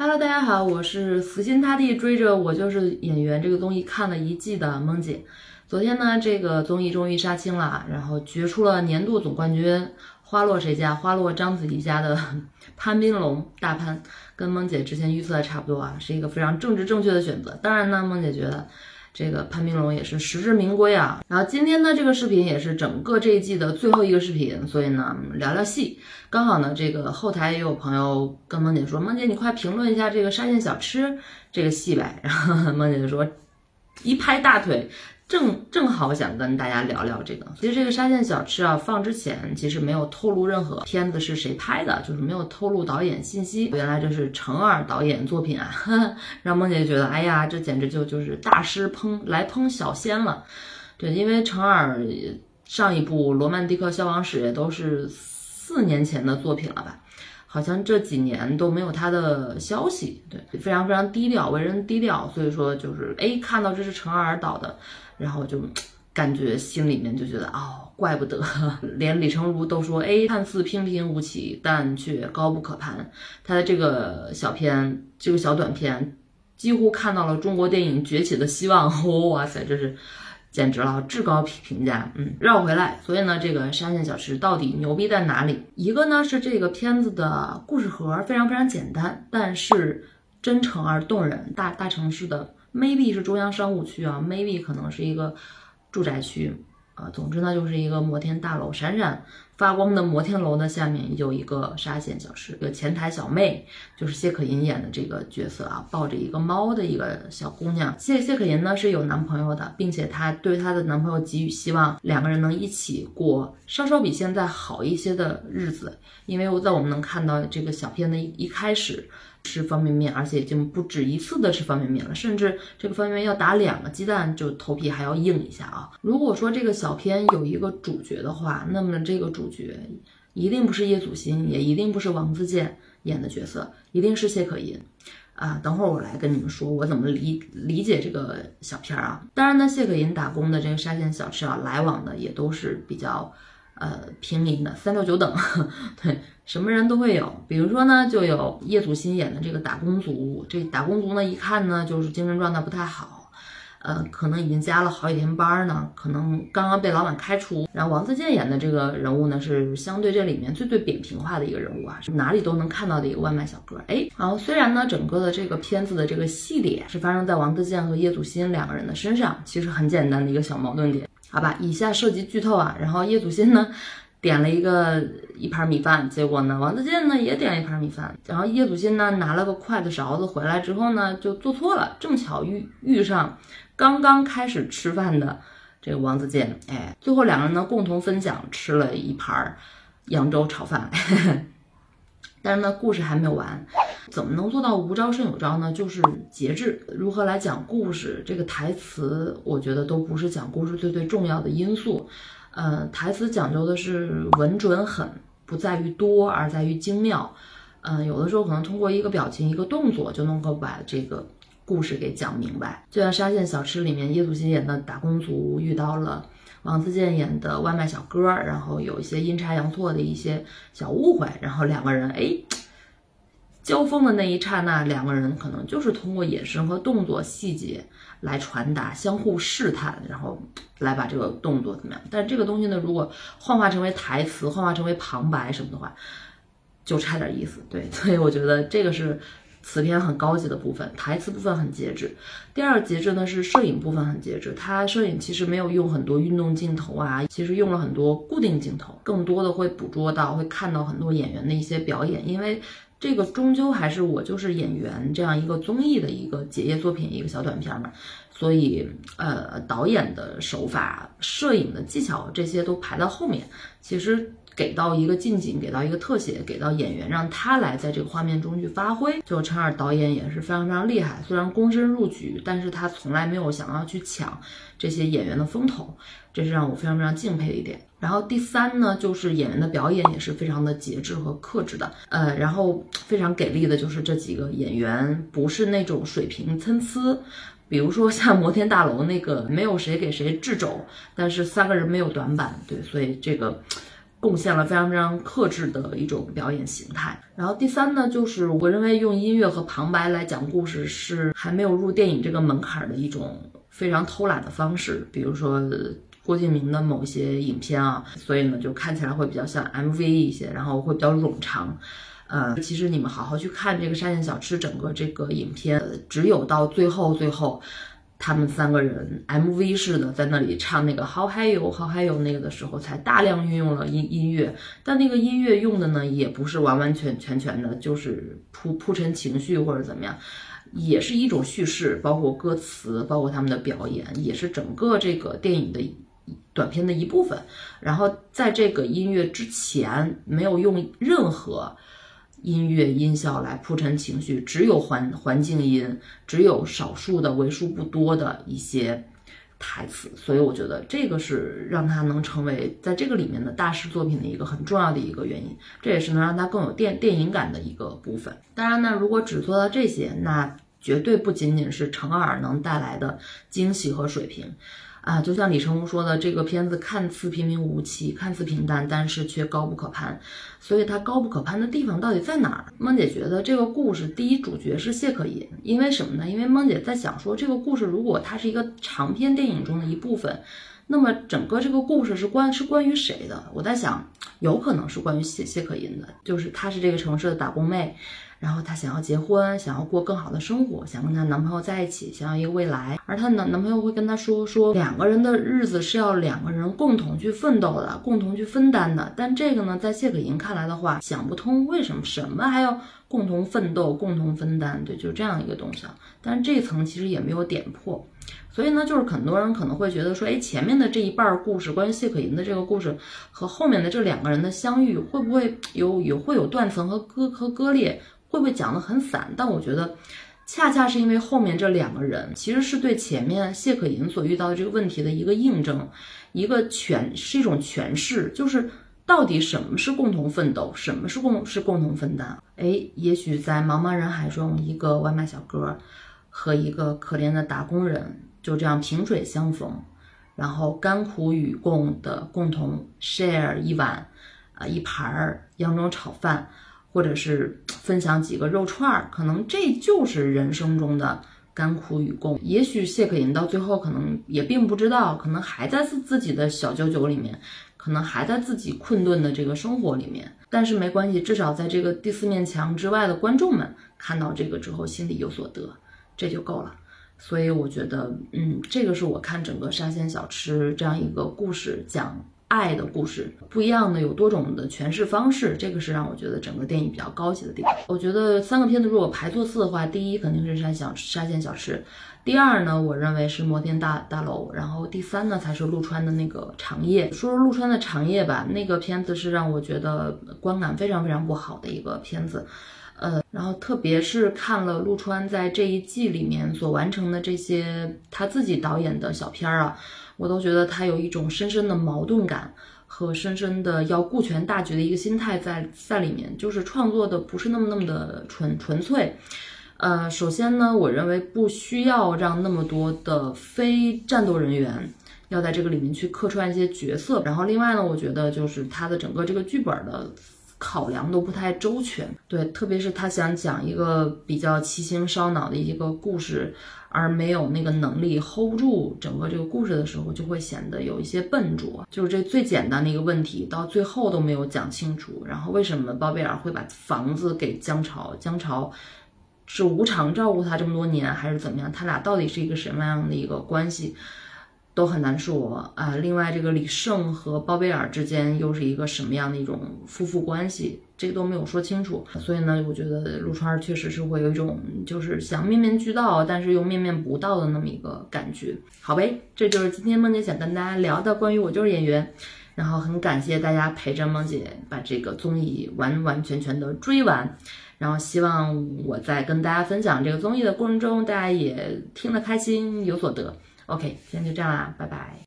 Hello，大家好，我是死心塌地追着《我就是演员》这个综艺看了一季的梦姐。昨天呢，这个综艺终于杀青了，然后决出了年度总冠军，花落谁家？花落章子怡家的 潘斌龙，大潘，跟梦姐之前预测的差不多啊，是一个非常政治正确的选择。当然呢，梦姐觉得。这个潘斌龙也是实至名归啊！然后今天呢，这个视频也是整个这一季的最后一个视频，所以呢，聊聊戏。刚好呢，这个后台也有朋友跟梦姐说：“梦姐，你快评论一下这个沙县小吃这个戏呗。”然后 梦姐就说，一拍大腿。正正好想跟大家聊聊这个，其实这个沙县小吃啊，放之前其实没有透露任何片子是谁拍的，就是没有透露导演信息。原来这是程耳导演作品啊，让梦姐觉得，哎呀，这简直就就是大师烹来烹小鲜了。对，因为程耳上一部《罗曼蒂克消亡史》也都是四年前的作品了吧？好像这几年都没有他的消息，对，非常非常低调，为人低调。所以说就是哎，看到这是程耳导的。然后就感觉心里面就觉得哦，怪不得 连李成儒都说，哎，看似平平无奇，但却高不可攀。他的这个小片，这个小短片，几乎看到了中国电影崛起的希望。哦 哇塞，这是简直了，至高评评价。嗯，绕回来，所以呢，这个沙县小吃到底牛逼在哪里？一个呢是这个片子的故事盒非常非常简单，但是真诚而动人。大大城市的。maybe 是中央商务区啊，maybe 可能是一个住宅区啊，总之呢就是一个摩天大楼，闪闪发光的摩天楼的下面有一个沙县小吃，个前台小妹，就是谢可寅演的这个角色啊，抱着一个猫的一个小姑娘。谢谢可寅呢是有男朋友的，并且她对她的男朋友给予希望，两个人能一起过稍稍比现在好一些的日子，因为我在我们能看到这个小片的一开始。吃方便面，而且已经不止一次的吃方便面了，甚至这个方便面要打两个鸡蛋，就头皮还要硬一下啊！如果说这个小片有一个主角的话，那么这个主角一定不是叶祖新，也一定不是王自健演的角色，一定是谢可寅啊！等会儿我来跟你们说我怎么理理解这个小片啊。当然呢，谢可寅打工的这个沙县小吃啊，来往的也都是比较。呃，平民的三六九等，对，什么人都会有。比如说呢，就有叶祖新演的这个打工族，这打工族呢，一看呢就是精神状态不太好，呃，可能已经加了好几天班呢，可能刚刚被老板开除。然后王自健演的这个人物呢，是相对这里面最最扁平化的一个人物啊，是哪里都能看到的一个外卖小哥。哎，然后虽然呢，整个的这个片子的这个系列是发生在王自健和叶祖新两个人的身上，其实很简单的一个小矛盾点。好吧，以下涉及剧透啊。然后叶祖新呢点了一个一盘米饭，结果呢王自健呢也点了一盘米饭，然后叶祖新呢拿了个筷子勺子回来之后呢就做错了，正巧遇遇上刚刚开始吃饭的这个王自健，哎，最后两个人呢共同分享吃了一盘扬州炒饭。但是呢，故事还没有完，怎么能做到无招胜有招呢？就是节制。如何来讲故事？这个台词，我觉得都不是讲故事最最重要的因素。呃，台词讲究的是稳准狠，不在于多，而在于精妙。嗯，有的时候可能通过一个表情、一个动作，就能够把这个故事给讲明白。就像《沙县小吃》里面，叶祖新演的打工族遇到了。王自健演的外卖小哥，然后有一些阴差阳错的一些小误会，然后两个人哎交锋的那一刹那，两个人可能就是通过眼神和动作细节来传达，相互试探，然后来把这个动作怎么样？但这个东西呢，如果幻化成为台词，幻化成为旁白什么的话，就差点意思。对，所以我觉得这个是。此片很高级的部分，台词部分很节制。第二节制呢是摄影部分很节制，它摄影其实没有用很多运动镜头啊，其实用了很多固定镜头，更多的会捕捉到，会看到很多演员的一些表演。因为这个终究还是我就是演员这样一个综艺的一个结业作品，一个小短片嘛，所以呃导演的手法、摄影的技巧这些都排到后面，其实。给到一个近景，给到一个特写，给到演员，让他来在这个画面中去发挥。就陈二导演也是非常非常厉害，虽然躬身入局，但是他从来没有想要去抢这些演员的风头，这是让我非常非常敬佩的一点。然后第三呢，就是演员的表演也是非常的节制和克制的，呃，然后非常给力的就是这几个演员不是那种水平参差，比如说像摩天大楼那个没有谁给谁制肘，但是三个人没有短板，对，所以这个。贡献了非常非常克制的一种表演形态。然后第三呢，就是我认为用音乐和旁白来讲故事是还没有入电影这个门槛的一种非常偷懒的方式。比如说郭敬明的某些影片啊，所以呢就看起来会比较像 MV 一些，然后会比较冗长。呃，其实你们好好去看这个沙县小吃整个这个影片，只有到最后最后。他们三个人 MV 式的在那里唱那个 How High You How High You 那个的时候，才大量运用了音音乐，但那个音乐用的呢，也不是完完全全全的，就是铺铺陈情绪或者怎么样，也是一种叙事，包括歌词，包括他们的表演，也是整个这个电影的短片的一部分。然后在这个音乐之前，没有用任何。音乐音效来铺陈情绪，只有环环境音，只有少数的为数不多的一些台词，所以我觉得这个是让它能成为在这个里面的大师作品的一个很重要的一个原因，这也是能让它更有电电影感的一个部分。当然呢，如果只做到这些，那绝对不仅仅是成耳能带来的惊喜和水平。啊，就像李成儒说的，这个片子看似平平无奇，看似平淡，但是却高不可攀。所以它高不可攀的地方到底在哪儿？孟姐觉得这个故事第一主角是谢可寅，因为什么呢？因为孟姐在想说，这个故事如果它是一个长篇电影中的一部分，那么整个这个故事是关是关于谁的？我在想，有可能是关于谢谢可寅的，就是她是这个城市的打工妹。然后她想要结婚，想要过更好的生活，想跟她男朋友在一起，想要一个未来。而她男男朋友会跟她说，说两个人的日子是要两个人共同去奋斗的，共同去分担的。但这个呢，在谢可寅看来的话，想不通为什么什么还要共同奋斗、共同分担？对，就是这样一个东西。但是这层其实也没有点破，所以呢，就是很多人可能会觉得说，哎，前面的这一半故事，关于谢可寅的这个故事和后面的这两个人的相遇，会不会有有会有断层和割和割裂？会不会讲得很散？但我觉得，恰恰是因为后面这两个人其实是对前面谢可寅所遇到的这个问题的一个印证，一个诠是一种诠释，就是到底什么是共同奋斗，什么是共是共同分担？哎，也许在茫茫人海中，一个外卖小哥和一个可怜的打工人就这样萍水相逢，然后甘苦与共的共同 share 一碗啊一盘儿扬州炒饭。或者是分享几个肉串儿，可能这就是人生中的甘苦与共。也许谢可寅到最后可能也并不知道，可能还在自自己的小九九里面，可能还在自己困顿的这个生活里面。但是没关系，至少在这个第四面墙之外的观众们看到这个之后，心里有所得，这就够了。所以我觉得，嗯，这个是我看整个沙县小吃这样一个故事讲。爱的故事不一样的，有多种的诠释方式，这个是让我觉得整个电影比较高级的地方。我觉得三个片子如果排座次的话，第一肯定是沙小沙县小吃，第二呢，我认为是摩天大大楼，然后第三呢才是陆川的那个长夜。说说陆川的长夜吧，那个片子是让我觉得观感非常非常不好的一个片子，呃，然后特别是看了陆川在这一季里面所完成的这些他自己导演的小片儿啊。我都觉得他有一种深深的矛盾感和深深的要顾全大局的一个心态在在里面，就是创作的不是那么那么的纯纯粹。呃，首先呢，我认为不需要让那么多的非战斗人员要在这个里面去客串一些角色。然后另外呢，我觉得就是他的整个这个剧本的考量都不太周全。对，特别是他想讲一个比较奇形烧脑的一个故事。而没有那个能力 hold 住整个这个故事的时候，就会显得有一些笨拙。就是这最简单的一个问题，到最后都没有讲清楚。然后为什么包贝尔会把房子给江潮？江潮是无偿照顾他这么多年，还是怎么样？他俩到底是一个什么样的一个关系？都很难说啊。另外，这个李胜和包贝尔之间又是一个什么样的一种夫妇关系？这个都没有说清楚。所以呢，我觉得陆川确实是会有一种就是想面面俱到，但是又面面不到的那么一个感觉。好呗，这就是今天梦姐想跟大家聊的关于我就是演员。然后很感谢大家陪着梦姐把这个综艺完完全全的追完。然后希望我在跟大家分享这个综艺的过程中，大家也听得开心，有所得。OK，今天就这样啦，拜拜。